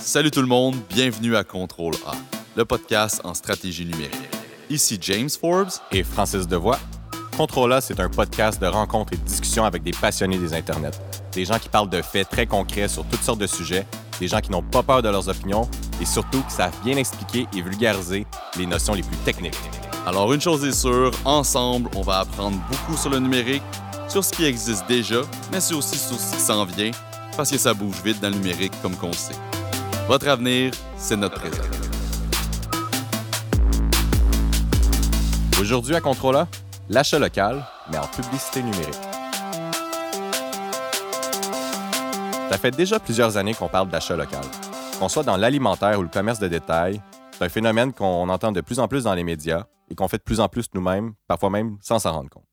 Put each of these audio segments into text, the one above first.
Salut tout le monde, bienvenue à Contrôle A, le podcast en stratégie numérique. Ici James Forbes et Francis Devoix. Contrôle A, c'est un podcast de rencontres et de discussions avec des passionnés des internets. Des gens qui parlent de faits très concrets sur toutes sortes de sujets, des gens qui n'ont pas peur de leurs opinions et surtout qui savent bien expliquer et vulgariser les notions les plus techniques. Alors une chose est sûre, ensemble, on va apprendre beaucoup sur le numérique, sur ce qui existe déjà, mais aussi sur ce qui s'en vient, parce que ça bouge vite dans le numérique comme qu'on sait. Votre avenir, c'est notre présent. Aujourd'hui à Contrôle l'achat local, mais en publicité numérique. Ça fait déjà plusieurs années qu'on parle d'achat local. Qu'on soit dans l'alimentaire ou le commerce de détail, c'est un phénomène qu'on entend de plus en plus dans les médias et qu'on fait de plus en plus nous-mêmes, parfois même sans s'en rendre compte.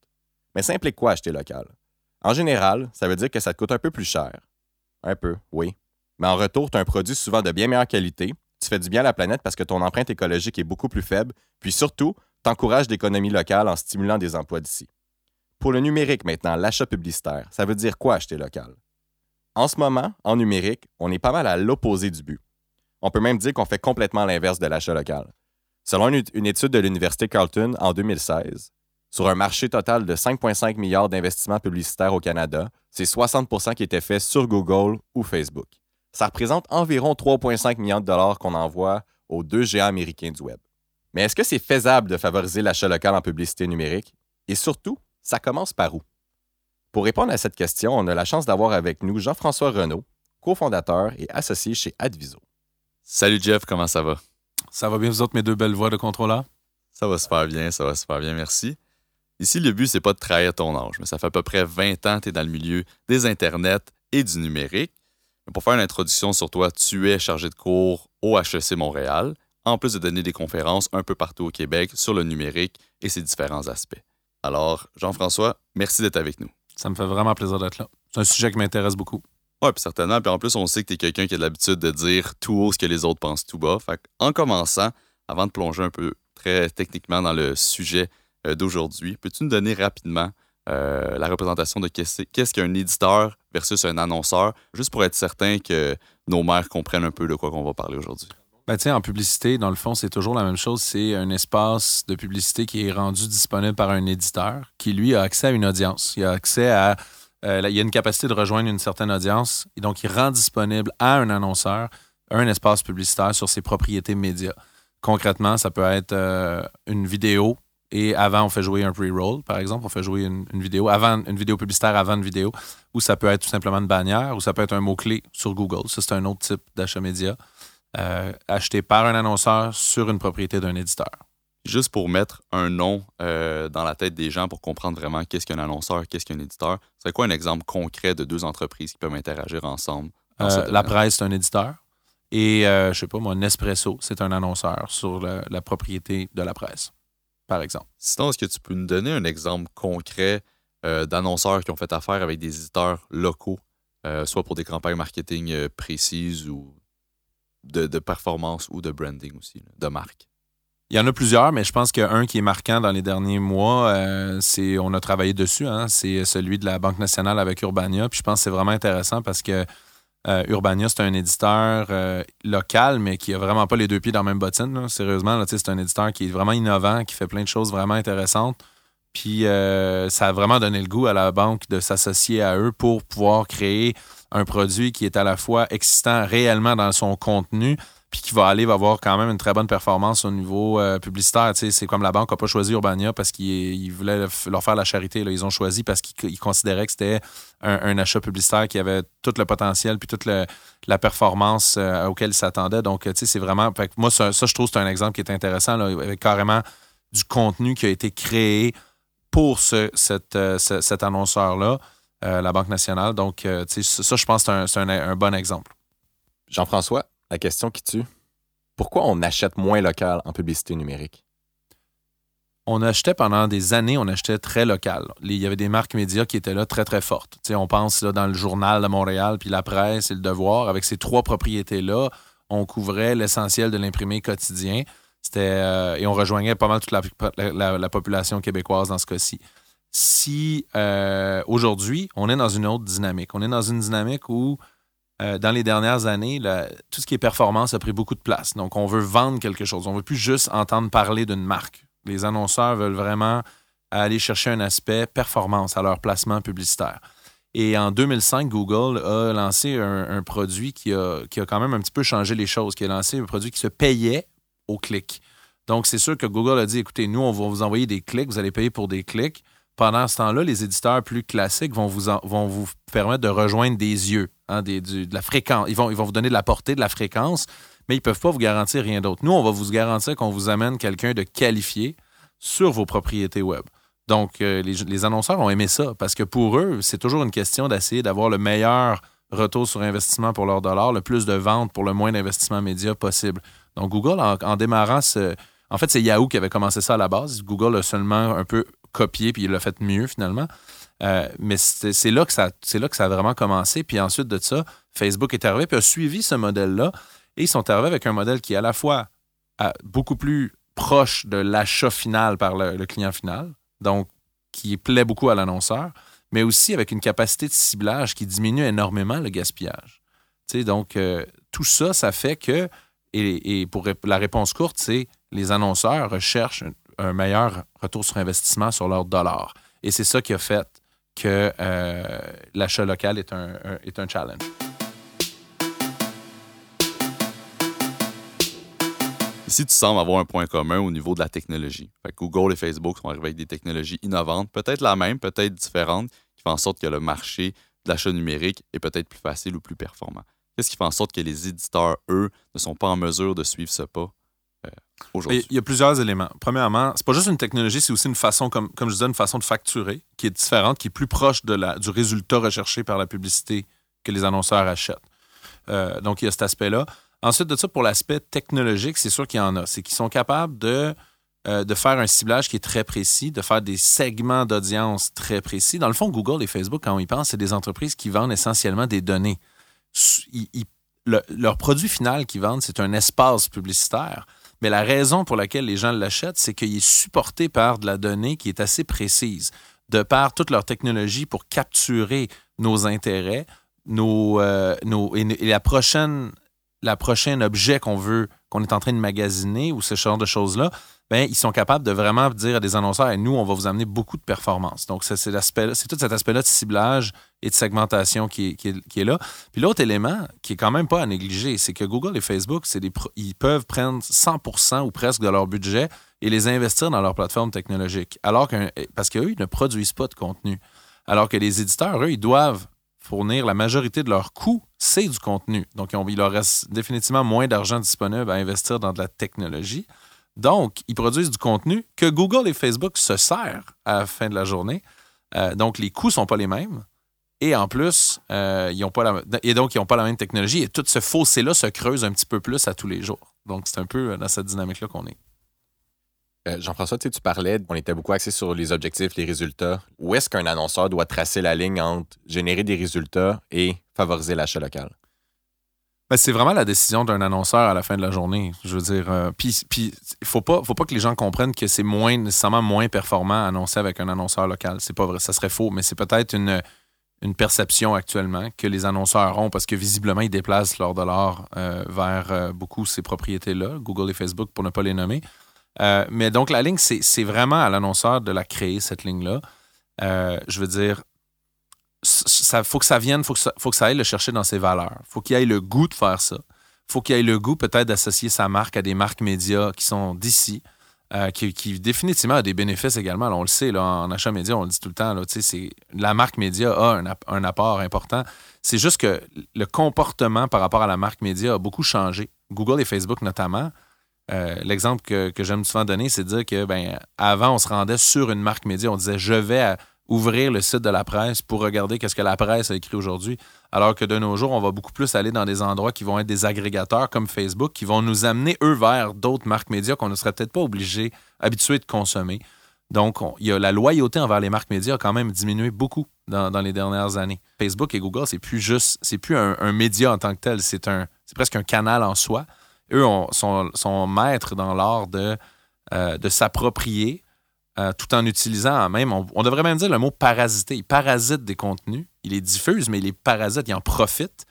Mais ça implique quoi acheter local? En général, ça veut dire que ça te coûte un peu plus cher. Un peu, oui. Mais en retour, tu as un produit souvent de bien meilleure qualité, tu fais du bien à la planète parce que ton empreinte écologique est beaucoup plus faible, puis surtout, tu encourages l'économie locale en stimulant des emplois d'ici. Pour le numérique maintenant, l'achat publicitaire, ça veut dire quoi acheter local? En ce moment, en numérique, on est pas mal à l'opposé du but. On peut même dire qu'on fait complètement l'inverse de l'achat local. Selon une étude de l'Université Carleton en 2016, sur un marché total de 5,5 milliards d'investissements publicitaires au Canada, c'est 60% qui étaient faits sur Google ou Facebook. Ça représente environ 3,5 millions de dollars qu'on envoie aux deux géants américains du Web. Mais est-ce que c'est faisable de favoriser l'achat local en publicité numérique? Et surtout, ça commence par où? Pour répondre à cette question, on a la chance d'avoir avec nous Jean-François Renaud, cofondateur et associé chez Adviso. Salut Jeff, comment ça va? Ça va bien, vous autres, mes deux belles voix de contrôleur? Ça va super bien, ça va super bien, merci. Ici, le but, c'est pas de trahir ton âge, mais ça fait à peu près 20 ans que tu es dans le milieu des Internets et du numérique. Pour faire une introduction sur toi, tu es chargé de cours au HEC Montréal, en plus de donner des conférences un peu partout au Québec sur le numérique et ses différents aspects. Alors, Jean-François, merci d'être avec nous. Ça me fait vraiment plaisir d'être là. C'est un sujet qui m'intéresse beaucoup. Oui, puis certainement. Puis en plus, on sait que tu es quelqu'un qui a l'habitude de dire tout haut ce que les autres pensent tout bas. Fait en commençant, avant de plonger un peu très techniquement dans le sujet euh, d'aujourd'hui. Peux-tu nous donner rapidement euh, la représentation de qu'est-ce qu'un éditeur versus un annonceur, juste pour être certain que nos mères comprennent un peu de quoi on va parler aujourd'hui? Ben, en publicité, dans le fond, c'est toujours la même chose. C'est un espace de publicité qui est rendu disponible par un éditeur qui, lui, a accès à une audience. Il a accès à. Euh, il a une capacité de rejoindre une certaine audience. Et donc, il rend disponible à un annonceur un espace publicitaire sur ses propriétés médias. Concrètement, ça peut être une vidéo et avant, on fait jouer un pre-roll, par exemple. On fait jouer une, vidéo avant, une vidéo publicitaire avant une vidéo, ou ça peut être tout simplement une bannière, ou ça peut être un mot-clé sur Google. Ça, c'est un autre type d'achat média euh, acheté par un annonceur sur une propriété d'un éditeur. Juste pour mettre un nom euh, dans la tête des gens pour comprendre vraiment qu'est-ce qu'un annonceur, qu'est-ce qu'un éditeur, c'est quoi un exemple concret de deux entreprises qui peuvent interagir ensemble? Euh, la presse, c'est un éditeur. Et, je sais pas moi, Nespresso, c'est un annonceur sur la propriété de la presse par exemple. Sinon, est-ce que tu peux nous donner un exemple concret euh, d'annonceurs qui ont fait affaire avec des éditeurs locaux, euh, soit pour des campagnes marketing euh, précises ou de, performance ou de branding aussi, de marque? Il y en a plusieurs, mais je pense qu'un qui est marquant dans les derniers mois, c'est on a travaillé dessus, hein, c'est celui de la Banque nationale avec Urbania. Puis je pense que c'est vraiment intéressant parce que euh, Urbania, c'est un éditeur euh, local, mais qui a vraiment pas les deux pieds dans la même bottine. Sérieusement, c'est un éditeur qui est vraiment innovant, qui fait plein de choses vraiment intéressantes. Puis euh, ça a vraiment donné le goût à la banque de s'associer à eux pour pouvoir créer un produit qui est à la fois existant réellement dans son contenu, puis qui va aller avoir quand même une très bonne performance au niveau publicitaire. C'est comme la banque n'a pas choisi Urbania parce qu'ils voulaient leur faire la charité. Là. Ils ont choisi parce qu'ils considéraient que c'était un, achat publicitaire qui avait tout le potentiel puis toute la performance euh, auquel ils s'attendaient. Donc, c'est vraiment... moi, ça, je trouve c'est un exemple qui est intéressant, là, avec carrément du contenu qui a été créé pour euh, cet annonceur-là, la Banque nationale. Donc, ça, je pense que c'est un bon exemple. Jean-François, la question qui tue. Pourquoi on achète moins local en publicité numérique? On achetait pendant des années, on achetait très local. Il y avait des marques médias qui étaient là très, très fortes. on pense dans le journal de Montréal, puis la presse et le devoir. Avec ces trois propriétés-là, on couvrait l'essentiel de l'imprimé quotidien. C'était, euh, et on rejoignait pas mal toute la, population québécoise dans ce cas-ci. Si euh, aujourd'hui, on est dans une autre dynamique, on est dans une dynamique où euh, dans les dernières années, tout ce qui est performance a pris beaucoup de place. Donc, on veut vendre quelque chose. On ne veut plus juste entendre parler d'une marque. Les annonceurs veulent vraiment aller chercher un aspect performance à leur placement publicitaire. Et en 2005, Google a lancé un, produit qui a, quand même un petit peu changé les choses, qui a lancé un produit qui se payait au clic. Donc, c'est sûr que Google a dit, écoutez, nous, on va vous envoyer des clics, vous allez payer pour des clics. Pendant ce temps-là, les éditeurs plus classiques vont vous, vont vous permettre de rejoindre des yeux, hein, de la fréquence. Ils vont, ils vont vous donner de la portée, de la fréquence, mais ils ne peuvent pas vous garantir rien d'autre. Nous, on va vous garantir qu'on vous amène quelqu'un de qualifié sur vos propriétés web. Donc, euh, les, annonceurs ont aimé ça parce que pour eux, c'est toujours une question d'essayer d'avoir le meilleur retour sur investissement pour leur dollar, le plus de ventes pour le moins d'investissement média possible. Donc, Google, en, démarrant ce. En fait, c'est Yahoo qui avait commencé ça à la base. Google a seulement un peu copié puis il l'a fait mieux finalement. Euh, mais c'est là, que ça, là que ça a vraiment commencé. Puis ensuite de ça, Facebook est arrivé puis a suivi ce modèle-là. Et ils sont arrivés avec un modèle qui est à la fois beaucoup plus proche de l'achat final par le client final donc qui plaît beaucoup à l'annonceur, mais aussi avec une capacité de ciblage qui diminue énormément le gaspillage. donc, euh, tout ça, ça fait que, et, pour la réponse courte, c'est les annonceurs recherchent un, meilleur retour sur investissement sur leur dollar. Et c'est ça qui a fait que euh, l'achat local est est un challenge. Ici, tu sembles avoir un point commun au niveau de la technologie. Google et Facebook sont arrivés avec des technologies innovantes, peut-être la même, peut-être différentes, qui font en sorte que le marché de l'achat numérique est peut-être plus facile ou plus performant. Qu'est-ce qui fait en sorte que les éditeurs, eux, ne sont pas en mesure de suivre ce pas euh, aujourd'hui? Il y a plusieurs éléments. Premièrement, c'est pas juste une technologie, c'est aussi une façon, comme, comme je disais, une façon de facturer qui est différente, qui est plus proche de la, du résultat recherché par la publicité que les annonceurs achètent. Euh, donc, il y a cet aspect-là. Ensuite de ça, pour l'aspect technologique, c'est sûr qu'il y en a. C'est qu'ils sont capables de, euh, de faire un ciblage qui est très précis, de faire des segments d'audience très précis. Dans le fond, Google et Facebook, quand on y pense, c'est des entreprises qui vendent essentiellement des données. leur produit final qu'ils vendent, c'est un espace publicitaire. Mais la raison pour laquelle les gens l'achètent, c'est qu'il est supporté par de la donnée qui est assez précise, de par toute leur technologie pour capturer nos intérêts, nos, euh, nos et, la prochaine la prochaine objet qu'on veut, qu'on est en train de magasiner ou ce genre de choses-là, ben, ils sont capables de vraiment dire à des annonceurs, nous, on va vous amener beaucoup de performance. Donc, c'est, tout cet aspect-là de ciblage et de segmentation qui est, là. Puis l'autre élément, qui est quand même pas à négliger, c'est que Google et Facebook, des, ils peuvent prendre 100% ou presque de leur budget et les investir dans leur plateforme technologique. Alors que, parce qu'eux, ils ne produisent pas de contenu. Alors que les éditeurs, eux, ils doivent fournir la majorité de leurs coûts, c'est du contenu. Donc, il leur reste définitivement moins d'argent disponible à investir dans de la technologie. Donc, ils produisent du contenu que Google et Facebook se servent à la fin de la journée. Euh, donc, les coûts ne sont pas les mêmes. Et en plus, euh, ils ont pas la, et donc, ils n'ont pas la même technologie. Et tout ce fossé-là se creuse un petit peu plus à tous les jours. Donc, c'est un peu dans cette dynamique-là qu'on est. Euh, Jean-François, tu parlais, on était beaucoup axé sur les objectifs, les résultats. Où est-ce qu'un annonceur doit tracer la ligne entre générer des résultats et favoriser l'achat local? Ben, c'est vraiment la décision d'un annonceur à la fin de la journée. Je veux dire, euh, puis il faut pas, faut pas que les gens comprennent que c'est moins nécessairement moins performant à annoncer avec un annonceur local. C'est pas vrai, ça serait faux, mais c'est peut-être une, une perception actuellement que les annonceurs ont parce que visiblement ils déplacent leur dollar euh, vers beaucoup ces propriétés-là, Google et Facebook pour ne pas les nommer. Euh, mais donc, la ligne, c'est vraiment à l'annonceur de la créer, cette ligne-là. Euh, je veux dire, il faut que ça vienne, faut, que ça, faut que ça aille le chercher dans ses valeurs. faut qu'il ait le goût de faire ça. faut qu'il ait le goût peut-être d'associer sa marque à des marques médias qui sont d'ici, euh, qui, définitivement a des bénéfices également. on le sait, là, en achat média, on le dit tout le temps, là, la marque média a un, apport important. C'est juste que le comportement par rapport à la marque média a beaucoup changé. Google et Facebook notamment euh, l'exemple que, j'aime souvent donner, c'est de dire que ben, avant, on se rendait sur une marque média, on disait je vais ouvrir le site de la presse pour regarder qu'est-ce que la presse a écrit aujourd'hui. Alors que de nos jours, on va beaucoup plus aller dans des endroits qui vont être des agrégateurs comme Facebook, qui vont nous amener, eux, vers d'autres marques médias qu'on ne serait peut-être pas obligés, habitués de consommer. Donc, y a la loyauté envers les marques médias a quand même diminué beaucoup dans, les dernières années. Facebook et Google, c'est plus juste, c'est plus un, média en tant que tel, c'est un, c'est presque un canal en soi eux sont, maîtres dans l'art de, euh, de s'approprier euh, tout en utilisant même, on, devrait même dire le mot parasiter. Ils parasitent des contenus, ils les diffusent, mais ils les parasitent, ils en profitent.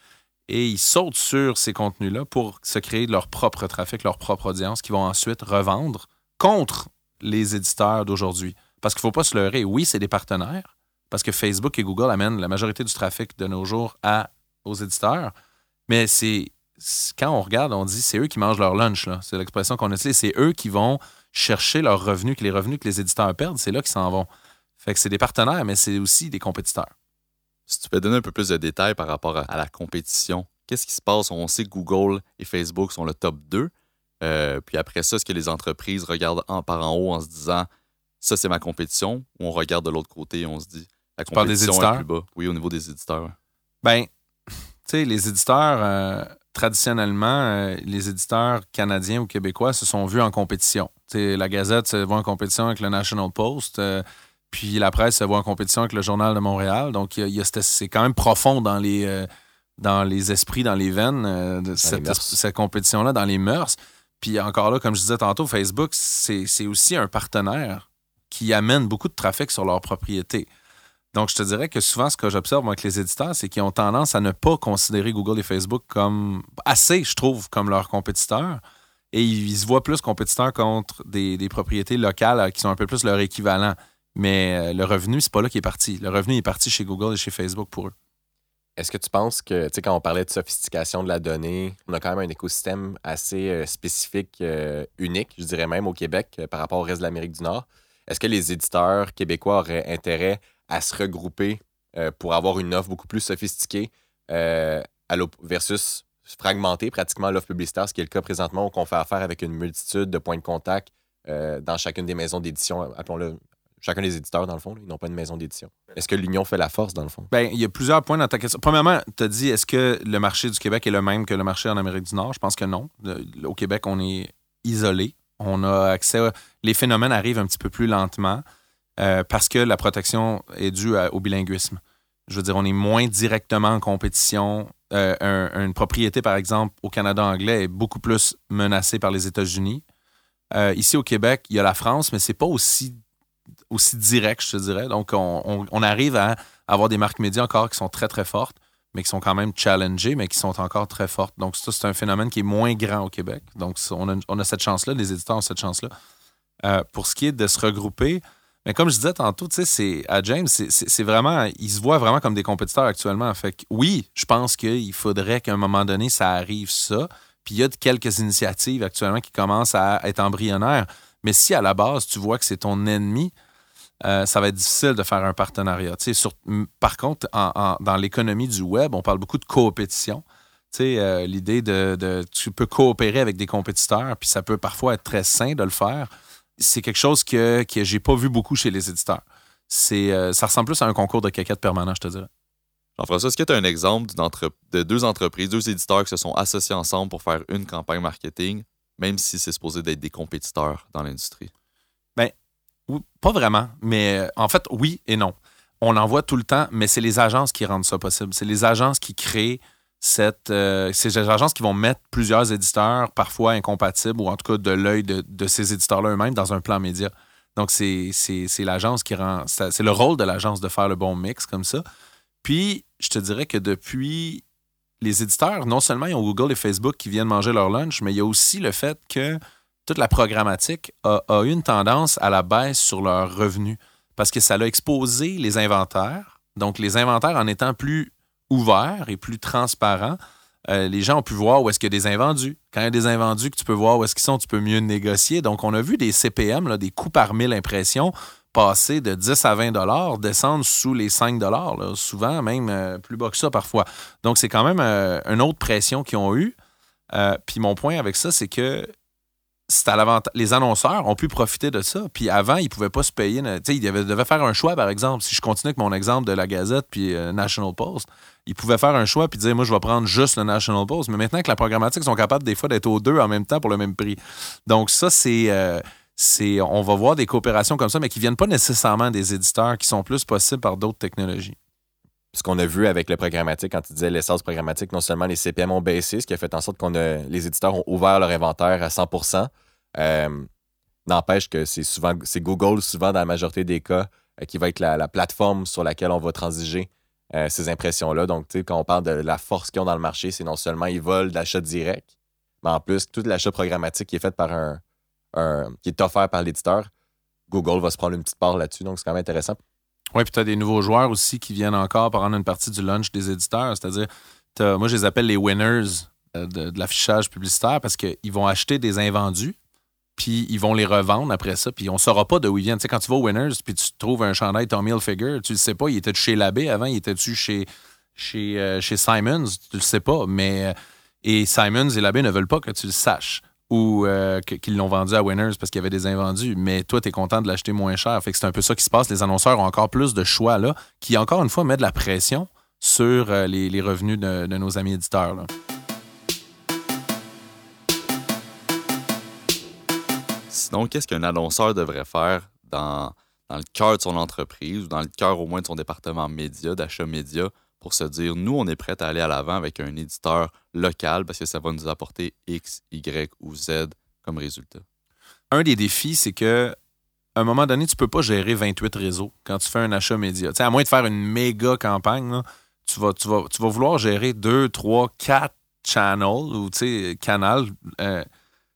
et ils sautent sur ces contenus-là pour se créer leur propre trafic, leur propre audience, qui vont ensuite revendre contre les éditeurs d'aujourd'hui. Parce qu'il ne faut pas se leurrer. Oui, c'est des partenaires, parce que Facebook et Google amènent la majorité du trafic de nos jours aux éditeurs, mais c'est quand on regarde, on dit c'est eux qui mangent leur lunch. C'est l'expression qu'on utilise. C'est eux qui vont chercher leurs revenus, que les revenus que les éditeurs perdent, c'est là qu'ils s'en vont. Fait que c'est des partenaires, mais c'est aussi des compétiteurs. Si tu peux donner un peu plus de détails par rapport à, la compétition, qu'est-ce qui se passe? On sait que Google et Facebook sont le top 2. Euh, puis après ça, est-ce que les entreprises regardent en, par en haut en se disant ça, c'est ma compétition, ou on regarde de l'autre côté et on se dit la compétition est plus bas? Oui, au niveau des éditeurs. Ben, tu sais, les éditeurs, euh, traditionnellement, euh, les éditeurs canadiens ou québécois se sont vus en compétition. la Gazette se voit en compétition avec le National Post. Puis la presse se voit en compétition avec le Journal de Montréal. Donc, c'est quand même profond dans les, euh, dans les esprits, dans les veines, euh, de cette, compétition-là, dans les mœurs. Puis encore là, comme je disais tantôt, Facebook, c'est aussi un partenaire qui amène beaucoup de trafic sur leur propriété. Donc, je te dirais que souvent, ce que j'observe avec les éditeurs, c'est qu'ils ont tendance à ne pas considérer Google et Facebook comme assez, je trouve, comme leurs compétiteurs. Et ils, se voient plus compétiteurs contre des, propriétés locales euh, qui sont un peu plus leur équivalent. Mais euh, le revenu, c'est pas là qui est parti. Le revenu est parti chez Google et chez Facebook pour eux. Est-ce que tu penses que, tu sais, quand on parlait de sophistication de la donnée, on a quand même un écosystème assez euh, spécifique, unique, je dirais même au Québec par rapport au reste de l'Amérique du Nord? Est-ce que les éditeurs québécois auraient intérêt à se regrouper pour avoir une offre beaucoup plus sophistiquée versus fragmenter pratiquement l'offre publicitaire, ce qui est le cas présentement où on fait affaire avec une multitude de points de contact dans chacune des maisons d'édition, appelons-le chacun des éditeurs, dans le fond. ils n'ont pas une maison d'édition. Est-ce que l'union fait la force, dans le fond? Bien, il y a plusieurs points dans ta question. Premièrement, tu as dit, est-ce que le marché du Québec est le même que le marché en Amérique du Nord? Je pense que non. Au Québec, on est isolé. On a accès. Les phénomènes arrivent un petit peu plus lentement euh, parce que la protection est due au bilinguisme. Je veux dire, on est moins directement en compétition. Euh, une propriété, par exemple, au Canada anglais est beaucoup plus menacée par les États-Unis. Euh, ici au Québec, il y a la France, mais c'est pas aussi aussi direct, je te dirais. Donc, on, arrive à avoir des marques médias encore qui sont très, très fortes, mais qui sont quand même challengées, mais qui sont encore très fortes. Donc, ça, c'est un phénomène qui est moins grand au Québec. Donc, on a, cette chance-là, les éditeurs ont cette chance-là. Pour ce qui est de se regrouper, mais comme je disais tantôt, sais, à James, c'est vraiment, ils se voient vraiment comme des compétiteurs actuellement. Fait oui, je pense qu'il faudrait qu'à un moment donné, ça arrive ça. Puis il y a quelques initiatives actuellement qui commencent à être embryonnaires. Mais si à la base, tu vois que c'est ton ennemi, euh, ça va être difficile de faire un partenariat. par contre, dans l'économie du web, on parle beaucoup de coopétition. Euh, L'idée de, Tu peux coopérer avec des compétiteurs, puis ça peut parfois être très sain de le faire. C'est quelque chose que, que j'ai pas vu beaucoup chez les éditeurs. C'est, euh, ça ressemble plus à un concours de caquettes permanent, je te dirais. Jean-François, est-ce que tu as un exemple de deux entreprises, deux éditeurs qui se sont associés ensemble pour faire une campagne marketing, même si c'est supposé d'être des compétiteurs dans l'industrie? Pas vraiment, mais euh, en fait, oui et non. On en voit tout le temps, mais c'est les agences qui rendent ça possible. C'est les agences qui créent cette. Euh, ces agences qui vont mettre plusieurs éditeurs, parfois incompatibles, ou en tout cas de l'œil de, ces éditeurs-là eux-mêmes, dans un plan média. Donc, c'est l'agence qui rend. C'est le rôle de l'agence de faire le bon mix comme ça. Puis, je te dirais que depuis les éditeurs, non seulement ils ont Google et Facebook qui viennent manger leur lunch, mais il y a aussi le fait que toute la programmatique a, eu une tendance à la baisse sur leurs revenus parce que ça a exposé les inventaires. Donc, les inventaires, en étant plus ouverts et plus transparents, euh, les gens ont pu voir où est-ce qu'il y a des invendus. Quand il y a des invendus que tu peux voir où est-ce qu'ils sont, tu peux mieux négocier. Donc, on a vu des CPM, des coûts par mille impressions, passer de 10 à 20 dollars, descendre sous les 5 dollars, souvent même euh, plus bas que ça parfois. Donc, c'est quand même euh, une autre pression qu'ils ont eue. Puis mon point avec ça, c'est que à Les annonceurs ont pu profiter de ça. Puis avant, ils ne pouvaient pas se payer. Ils devaient faire un choix, par exemple. Si je continue avec mon exemple de la Gazette puis euh, National Post, ils pouvaient faire un choix puis dire Moi, je vais prendre juste le National Post. Mais maintenant que la programmatique sont capables des fois d'être aux deux en même temps pour le même prix. Donc, ça, c'est. Euh, c'est on va voir des coopérations comme ça, mais qui ne viennent pas nécessairement des éditeurs, qui sont plus possibles par d'autres technologies ce qu'on a vu avec le programmatique, quand tu disais l'essence programmatique, non seulement les CPM ont baissé, ce qui a fait en sorte qu'on a les éditeurs ont ouvert leur inventaire à 100% euh, N'empêche que c'est souvent c'est Google, souvent dans la majorité des cas, euh, qui va être la, plateforme sur laquelle on va transiger euh, ces impressions-là. Donc, tu sais, quand on parle de la force qu'ils ont dans le marché, c'est non seulement ils volent d'achat direct, mais en plus, tout l'achat programmatique qui est fait par un, qui est offert par l'éditeur, Google va se prendre une petite part là-dessus. Donc, c'est quand même intéressant. Oui, puis tu as des nouveaux joueurs aussi qui viennent encore prendre une partie du lunch des éditeurs. C'est-à-dire, moi, je les appelle les winners euh, de, l'affichage publicitaire parce qu'ils vont acheter des invendus puis ils vont les revendre après ça, puis on saura pas d'où ils viennent. Tu sais, quand tu vas au Winners, puis tu trouves un chandail Tommy Hilfiger, tu le sais pas, il était chez Labbé avant, il était-tu chez, chez, euh, chez Simons, tu le sais pas, mais... Euh, et Simons et Labbé ne veulent pas que tu le saches ou euh, qu'ils l'ont vendu à Winners parce qu'il y avait des invendus, mais toi, tu es content de l'acheter moins cher. Fait que c'est un peu ça qui se passe. Les annonceurs ont encore plus de choix là, qui, encore une fois, met de la pression sur les, revenus de, nos amis éditeurs. Là. Sinon, qu'est-ce qu'un annonceur devrait faire dans, le cœur de son entreprise ou dans le cœur au moins de son département média, d'achat média, pour se dire, nous, on est prêt à aller à l'avant avec un éditeur local parce que ça va nous apporter X, Y ou Z comme résultat? Un des défis, c'est que à un moment donné, tu ne peux pas gérer 28 réseaux quand tu fais un achat média. à moins de faire une méga campagne, tu, vas, vouloir gérer 2, 3, 4 channels ou canals. Euh,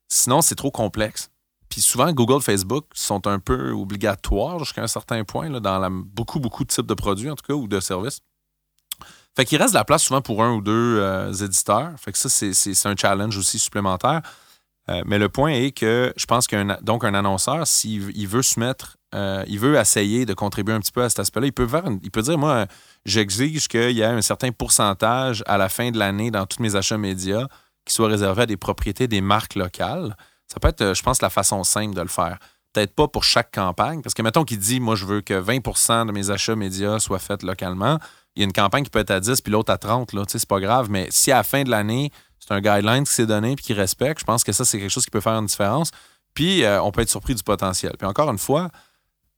sinon, c'est trop complexe. Puis souvent, Google, Facebook sont un peu obligatoires jusqu'à un certain point dans beaucoup, beaucoup de types de produits, en tout cas, ou de services. Fait qu'il reste de la place souvent pour un ou deux euh, éditeurs. Fait que ça, c'est un challenge aussi supplémentaire. Euh, mais le point est que je pense qu'un donc un annonceur, s'il veut se mettre, euh, il veut essayer de contribuer un petit peu à cet aspect-là, il peut faire il peut dire moi, j'exige qu'il y ait un certain pourcentage à la fin de l'année dans tous mes achats médias qui soit réservé à des propriétés des marques locales. Ça peut être, je pense, la façon simple de le faire. Peut-être pas pour chaque campagne, parce que mettons qu'il dit, moi, je veux que 20% de mes achats médias soient faits localement. Il y a une campagne qui peut être à 10 puis l'autre à 30, là, c'est pas grave. Mais si à la fin de l'année, c'est un guideline qui s'est donné puis qui respecte, je pense que ça, c'est quelque chose qui peut faire une différence. Puis euh, on peut être surpris du potentiel. Puis encore une fois,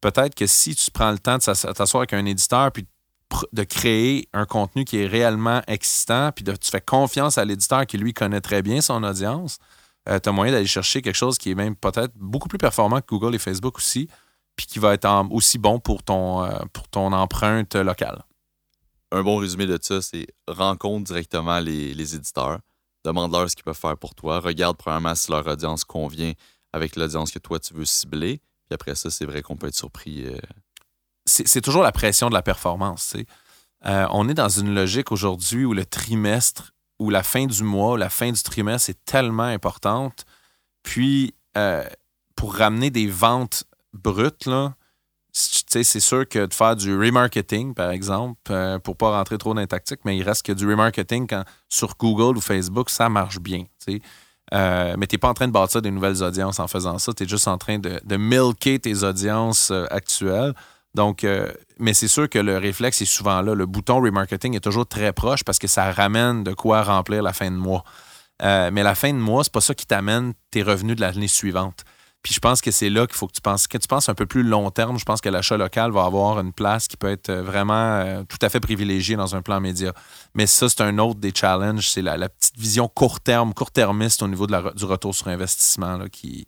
peut-être que si tu prends le temps de t'asseoir avec un éditeur puis de créer un contenu qui est réellement existant, puis de, tu fais confiance à l'éditeur qui, lui, connaît très bien son audience, euh, tu as moyen d'aller chercher quelque chose qui est même peut-être beaucoup plus performant que Google et Facebook aussi, puis qui va être aussi bon pour ton, euh, pour ton empreinte locale. Un bon résumé de ça, c'est rencontre directement les, éditeurs, demande-leur ce qu'ils peuvent faire pour toi, regarde premièrement si leur audience convient avec l'audience que toi tu veux cibler, puis après ça, c'est vrai qu'on peut être surpris. Euh. C'est toujours la pression de la performance. on est dans une logique aujourd'hui où le trimestre où la fin du mois, la fin du trimestre est tellement importante. Puis, euh, pour ramener des ventes brutes, là, c'est sûr que de faire du remarketing, par exemple, euh, pour pas rentrer trop dans les tactiques, mais il reste que du remarketing quand, sur Google ou Facebook, ça marche bien. Euh, mais tu n'es pas en train de bâtir des nouvelles audiences en faisant ça. Tu es juste en train de, de milker tes audiences actuelles. Donc, euh, mais c'est sûr que le réflexe est souvent là. Le bouton remarketing est toujours très proche parce que ça ramène de quoi remplir la fin de mois. Euh, mais la fin de mois, c'est pas ça qui t'amène tes revenus de l'année suivante. Puis je pense que c'est là qu'il faut que tu penses. Que tu penses un peu plus long terme, je pense que l'achat local va avoir une place qui peut être vraiment euh, tout à fait privilégiée dans un plan média. Mais ça, c'est un autre des challenges. C'est la, petite vision court terme, court-termiste au niveau du retour sur investissement qui,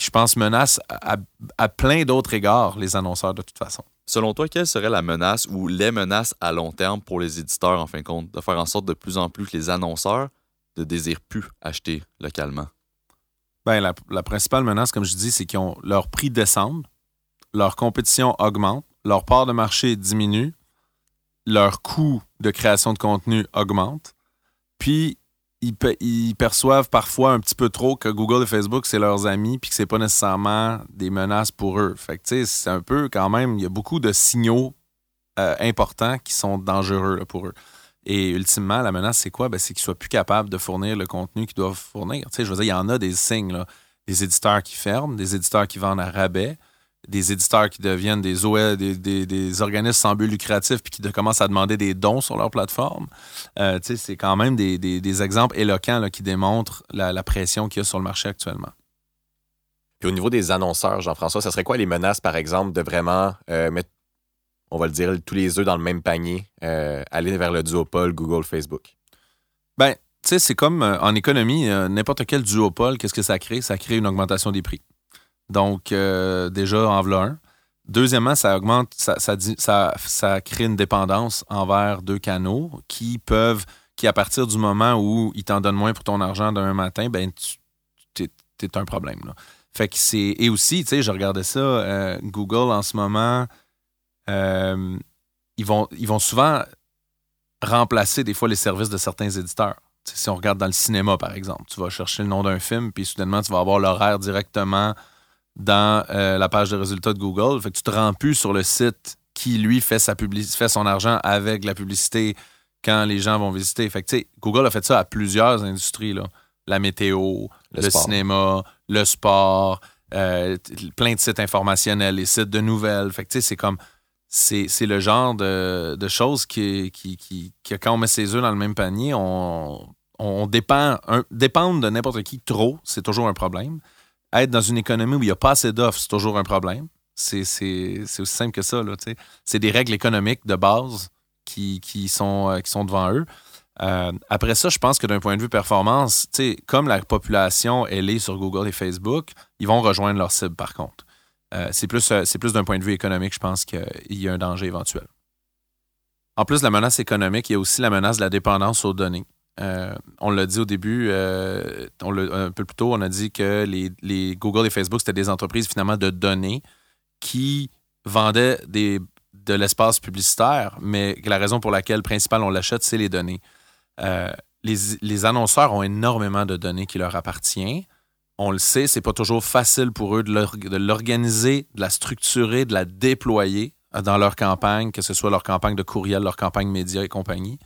je pense, menace à, plein d'autres égards les annonceurs de toute façon. Selon toi, quelle serait la menace ou les menaces à long terme pour les éditeurs, en fin de compte, de faire en sorte de plus en plus que les annonceurs ne désirent plus acheter localement? Bien, la, principale menace, comme je dis, c'est qu'ils ont leur prix descend, leur compétition augmente, leur part de marché diminue, leur coût de création de contenu augmente, puis ils, perçoivent parfois un petit peu trop que Google et Facebook, c'est leurs amis, puis que c'est pas nécessairement des menaces pour eux. Fait que, tu sais, c'est un peu quand même, il y a beaucoup de signaux euh, importants qui sont dangereux pour eux. Et ultimement, la menace, c'est quoi? Ben, c'est qu'ils soient plus capables de fournir le contenu qu'ils doivent fournir. Tu sais, je veux dire, il y en a des signes. Des éditeurs qui ferment, des éditeurs qui vendent à rabais, des éditeurs qui deviennent des OE, des, organismes sans but lucratif, puis qui commencent à demander des dons sur leur plateforme. Euh, c'est quand même des, exemples éloquents qui démontrent la, pression qu'il y a sur le marché actuellement. Puis au niveau des annonceurs, Jean-François, ce serait quoi les menaces, par exemple, de vraiment euh, mettre, on va le dire, tous les œufs dans le même panier, euh, aller vers le duopole Google-Facebook? Ben, tu sais, c'est comme en économie, n'importe quel duopole, qu'est-ce que ça crée? Ça crée une augmentation des prix. Donc, euh, déjà, en voilà un. Deuxièmement, ça augmente, ça, ça, ça, crée une dépendance envers deux canaux qui peuvent, qui à partir du moment où ils t'en donnent moins pour ton argent d'un matin, ben tu t'es un problème. Là. Fait que c'est. Et aussi, tu sais, je regardais ça, euh, Google en ce moment, euh, ils, vont, ils vont souvent remplacer des fois les services de certains éditeurs. Si on regarde dans le cinéma, par exemple, tu vas chercher le nom d'un film, puis soudainement, tu vas avoir l'horaire directement dans euh, la page de résultats de Google. Fait que tu te rends plus sur le site qui, lui, fait, sa fait son argent avec la publicité quand les gens vont visiter. Fait que, Google a fait ça à plusieurs industries. Là. La météo, Le cinéma, le sport, euh, plein de sites informationnels, les sites de nouvelles. Fait que, c'est comme... C'est le genre de, de choses qui, qui, qui, que quand on met ses œufs dans le même panier, on, on dépend... Dépendre de n'importe qui trop, c'est toujours un problème. Être dans une économie où il n'y a pas assez d'offres, c'est toujours un problème. C'est aussi simple que ça. C'est des règles économiques de base qui, qui, sont, euh, qui sont devant eux. Euh, après ça, je pense que d'un point de vue performance, comme la population, elle est sur Google et Facebook, ils vont rejoindre leur cible par contre. Euh, c'est plus, euh, c'est plus d'un point de vue économique, je pense qu'il y a un danger éventuel. En plus la menace économique, il y a aussi la menace de la dépendance aux données. Euh, on l'a dit au début, un peu plus tôt, on a dit que les, les Google et Facebook, c'était des entreprises finalement de données qui vendaient des, de l'espace publicitaire, mais que la raison pour laquelle principale on l'achète, c'est les données. Les, les annonceurs ont énormément de données qui leur appartiennent. On le sait, c'est pas toujours facile pour eux de l'or- de l'organiser, de la structurer, de la déployer dans leur campagne, que ce soit leur campagne de courriel, leur campagne média et compagnie.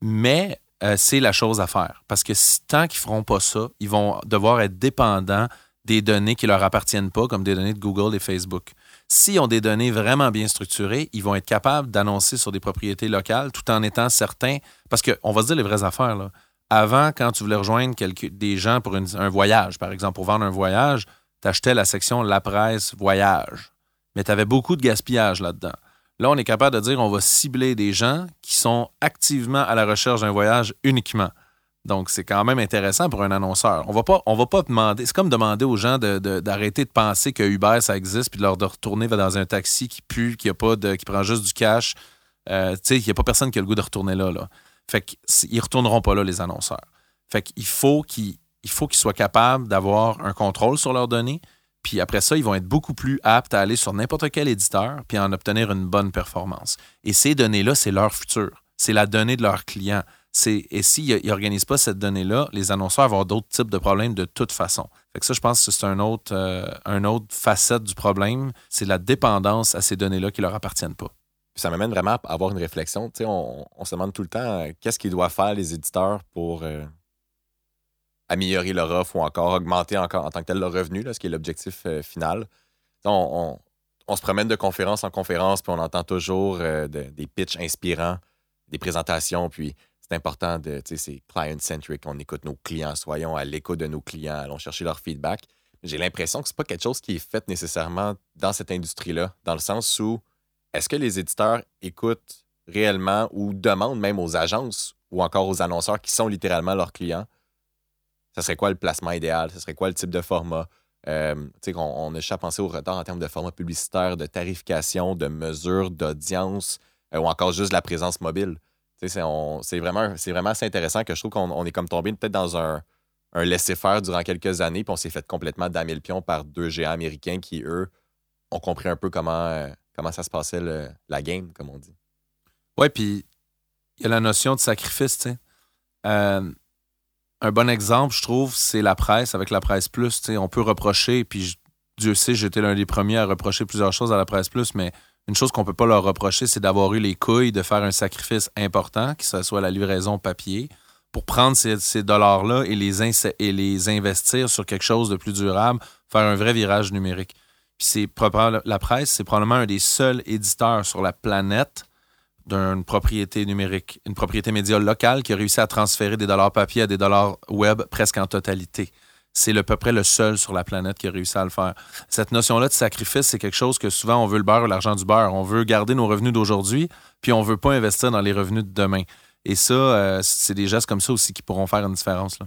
Mais euh, c'est la chose à faire. Parce que tant qu'ils feront pas ça, ils vont devoir être dépendants des données qui leur appartiennent pas, comme des données de Google et Facebook. S'ils ont des données vraiment bien structurées, ils vont être capables d'annoncer sur des propriétés locales tout en étant certains. Parce qu'on va se dire les vraies affaires. Là. Avant, quand tu voulais rejoindre des gens pour un voyage, par exemple, pour vendre un voyage, tu achetais la section La presse voyage. Mais tu avais beaucoup de gaspillage là-dedans. Là, on est capable de dire on va cibler des gens qui sont activement à la recherche d'un voyage uniquement. Donc, c'est quand même intéressant pour un annonceur. On va va pas demander. C'est comme demander aux gens d'arrêter de, penser que Uber, ça existe, puis de leur retourner dans un taxi qui pue, qui, a pas qui prend juste du cash. Euh, tu sais, il n'y a pas personne qui a le goût de retourner là. là. Fait qu'ils ne retourneront pas là, les annonceurs. Fait qu'il faut qu'ils il faut qu'ils soient capables d'avoir un contrôle sur leurs données. Puis après ça, ils vont être beaucoup plus aptes à aller sur n'importe quel éditeur puis en obtenir une bonne performance. Et ces données-là, c'est leur futur. C'est la donnée de leurs clients. Et s'ils n'organisent pas cette donnée-là, les annonceurs vont avoir d'autres types de problèmes de toute façon. Fait que ça, je pense que c'est un autre, euh, un autre facette du problème. C'est la dépendance à ces données-là qui ne leur appartiennent pas. Puis ça m'amène vraiment à avoir une réflexion. Tu sais, on, se demande tout le temps euh, qu'est-ce qu'ils doivent faire les éditeurs pour euh, améliorer leur offre ou encore augmenter encore en tant que tel leur revenu, là, ce qui est l'objectif euh, final. On, on- se promène de conférence en conférence, puis on entend toujours de- des pitchs inspirants, des présentations, puis c'est important de, tu sais, c'est client-centric, on écoute nos clients, soyons à l'écoute de nos clients, allons chercher leur feedback. J'ai l'impression que c'est pas quelque chose qui est fait nécessairement dans cette industrie-là, dans le sens où est-ce que les éditeurs écoutent réellement ou demandent même aux agences ou encore aux annonceurs qui sont littéralement leurs clients, ça serait quoi le placement idéal? Ce serait quoi le type de format? Euh, qu'on on a penser au retard en termes de format publicitaire, de tarification, de mesures d'audience euh, ou encore juste la présence mobile. C'est on- vraiment, vraiment assez intéressant que je trouve qu'on on est comme tombé peut-être dans un, un laisser-faire durant quelques années, puis on s'est fait complètement damer le pion par deux géants américains qui, eux, ont compris un peu comment, euh, comment ça se passait la game, comme on dit? Oui, puis il y a la notion de sacrifice, tu sais. Euh, un bon exemple, je trouve, c'est la presse avec la presse plus. On peut reprocher, puis Dieu sait, j'étais l'un des premiers à reprocher plusieurs choses à la presse plus, mais une chose qu'on peut pas leur reprocher, c'est d'avoir eu les couilles de faire un sacrifice important, que ce soit la livraison papier, pour prendre ces, dollars-là et les investir sur quelque chose de plus durable, faire un vrai virage numérique. C'est la presse, c'est probablement un des seuls éditeurs sur la planète d'une propriété numérique, une propriété média locale qui a réussi à transférer des dollars papier à des dollars web presque en totalité. C'est à peu près le seul sur la planète qui a réussi à le faire. Cette notion-là de sacrifice, c'est quelque chose que souvent on veut le beurre ou l'argent du beurre. On veut garder nos revenus d'aujourd'hui, puis on veut pas investir dans les revenus de demain. Et ça, euh, c'est des gestes comme ça aussi qui pourront faire une différence.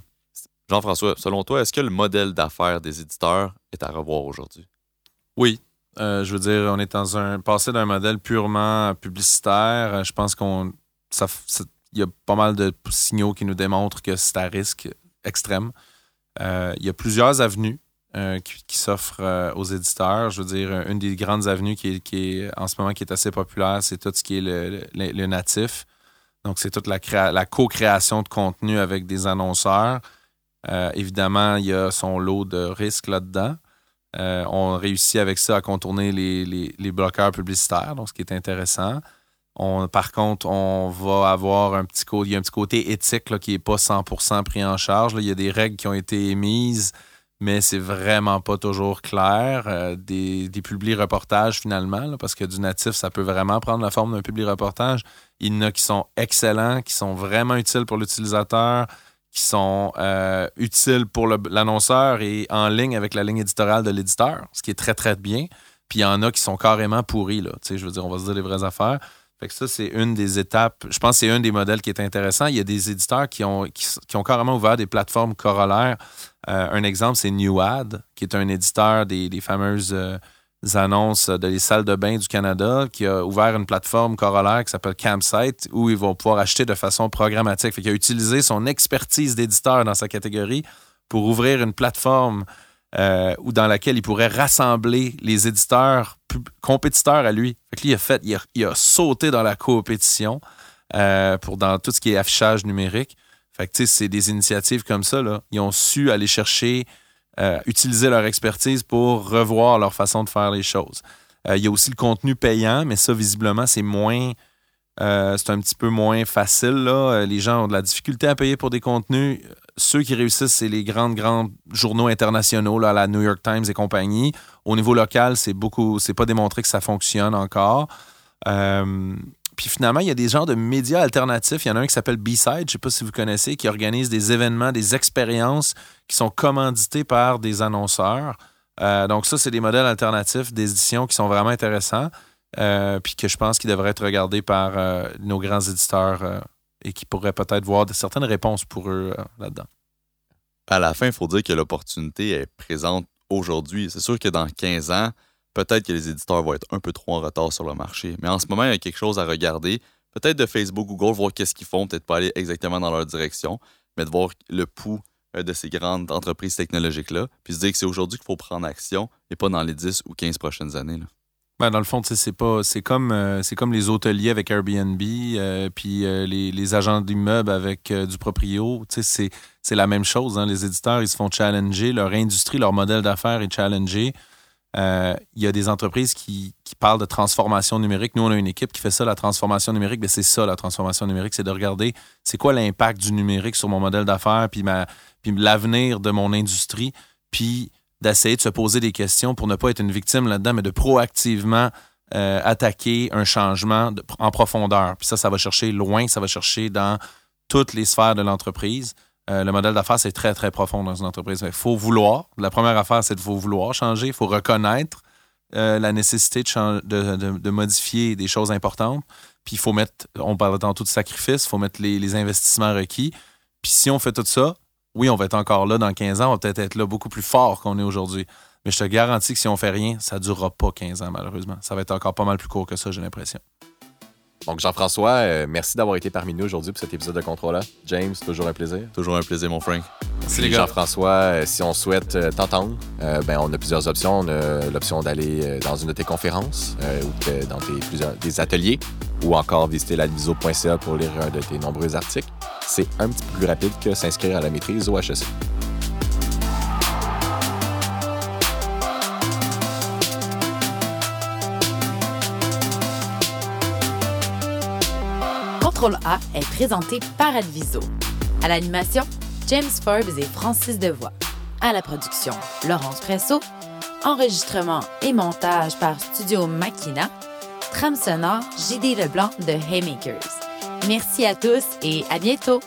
Jean-François, selon toi, est-ce que le modèle d'affaires des éditeurs est à revoir aujourd'hui? Oui. Euh, je veux dire, on est dans un passé d'un modèle purement publicitaire. Euh, je pense qu'on il y a pas mal de signaux qui nous démontrent que c'est à risque extrême. Euh, il y a plusieurs avenues qui, s'offrent aux éditeurs. Je veux dire, une des grandes avenues qui est, qui est en ce moment qui est assez populaire, c'est tout ce qui est le, le, natif. Donc, c'est toute la, la co-création de contenu avec des annonceurs. évidemment, il y a son lot de risques là-dedans. Euh, on réussit avec ça à contourner les, bloqueurs publicitaires, ce qui est intéressant. Par contre, on va avoir un petit côté, il y a un petit côté éthique qui n'est pas 100% pris en charge. Il y a des règles qui ont été émises, mais c'est vraiment pas toujours clair. Euh, des, des publi-reportages, finalement, parce que du natif, ça peut vraiment prendre la forme d'un publi-reportage. Il y en a qui sont excellents, qui sont vraiment utiles pour l'utilisateur qui sont euh, utiles pour l'annonceur et en ligne avec la ligne éditoriale de l'éditeur, ce qui est très, très bien. Puis il y en a qui sont carrément pourris, là. Tu sais, je veux dire, on va se dire les vraies affaires. Fait que ça, c'est une des étapes. Je pense que c'est un des modèles qui est intéressant. Il y a des éditeurs qui ont, qui, ont carrément ouvert des plateformes corollaires. Euh, un exemple, c'est NewAd, qui est un éditeur des, des fameuses euh, annonces de les salles de bain du Canada qui a ouvert une plateforme corollaire qui s'appelle Campsite où ils vont pouvoir acheter de façon programmatique. Fait il a utilisé son expertise d'éditeur dans sa catégorie pour ouvrir une plateforme euh, dans laquelle il pourrait rassembler les éditeurs compétiteurs à lui. Fait il a fait, il a, sauté dans la compétition euh, pour dans tout ce qui est affichage numérique. Fait que c'est des initiatives comme ça. Là. Ils ont su aller chercher euh, utiliser leur expertise pour revoir leur façon de faire les choses. Euh, il y a aussi le contenu payant, mais ça, visiblement, c'est moins. Euh, c'est un petit peu moins facile. Là. Les gens ont de la difficulté à payer pour des contenus. Ceux qui réussissent, c'est les grandes, grands journaux internationaux, la New York Times et compagnie. Au niveau local, c'est beaucoup, c'est pas démontré que ça fonctionne encore. Puis finalement, il y a des genres de médias alternatifs. Il y en a un qui s'appelle B-Side, je ne sais pas si vous connaissez, qui organise des événements, des expériences qui sont commandités par des annonceurs. Euh, donc ça, c'est des modèles alternatifs d'édition qui sont vraiment intéressants, euh, puis que je pense qu'ils devraient être regardés par euh, nos grands éditeurs et qui pourraient peut-être voir de certaines réponses pour eux là-dedans. À la fin, il faut dire que l'opportunité est présente aujourd'hui. C'est sûr que dans 15 ans, peut-être que les éditeurs vont être un peu trop en retard sur le marché. Mais en ce moment, il y a quelque chose à regarder. Peut-être de Facebook, Google, voir qu'est-ce qu'ils font, peut-être pas aller exactement dans leur direction, mais de voir le pouls euh, de ces grandes entreprises technologiques-là, puis se dire que c'est aujourd'hui qu'il faut prendre action et pas dans les 10 ou 15 prochaines années. Ben, dans le fond, c'est pas c'est comme euh, c'est comme les hôteliers avec Airbnb, euh, puis les, agents d'immeubles avec du proprio. C'est la même chose. Hein. Les éditeurs, ils se font challenger. Leur industrie, leur modèle d'affaires est challengé. Euh, il y a des entreprises qui, parlent de transformation numérique. Nous, on a une équipe qui fait ça, la transformation numérique. Mais c'est ça, la transformation numérique, c'est de regarder c'est quoi l'impact du numérique sur mon modèle d'affaires, puis, puis l'avenir de mon industrie, puis d'essayer de se poser des questions pour ne pas être une victime là-dedans, mais de proactivement euh, attaquer un changement en profondeur. Puis ça, ça va chercher loin, ça va chercher dans toutes les sphères de l'entreprise. Euh, le modèle d'affaires, c'est très, très profond dans une entreprise. Il faut vouloir. La première affaire, c'est de vouloir changer. Il faut reconnaître euh, la nécessité de, modifier des choses importantes. Puis il faut mettre, on parle tantôt de sacrifice, il faut mettre les, investissements requis. Puis si on fait tout ça, oui, on va être encore là dans 15 ans, on va peut-être être là beaucoup plus fort qu'on est aujourd'hui. Mais je te garantis que si on fait rien, ça ne durera pas 15 ans, malheureusement. Ça va être encore pas mal plus court que ça, j'ai l'impression. Donc, Jean-François, euh, merci d'avoir été parmi nous aujourd'hui pour cet épisode de Contrôle. James, toujours un plaisir. Toujours un plaisir, mon Frank. Merci, les gars. Jean-François, euh, si on souhaite euh, t'entendre, ben, on a plusieurs options. On a l'option d'aller dans une de tes conférences ou dans tes, plusieurs, des ateliers ou encore visiter l'adviso.ca pour lire un de tes nombreux articles. C'est un petit peu plus rapide que s'inscrire à la maîtrise au HEC. Contrôle A est présenté par Adviso. À l'animation, James Forbes et Francis Devoix. À la production, Laurence Presso. Enregistrement et montage par Studio Makina. Trame sonore, JD Leblanc de Haymakers. Merci à tous et à bientôt!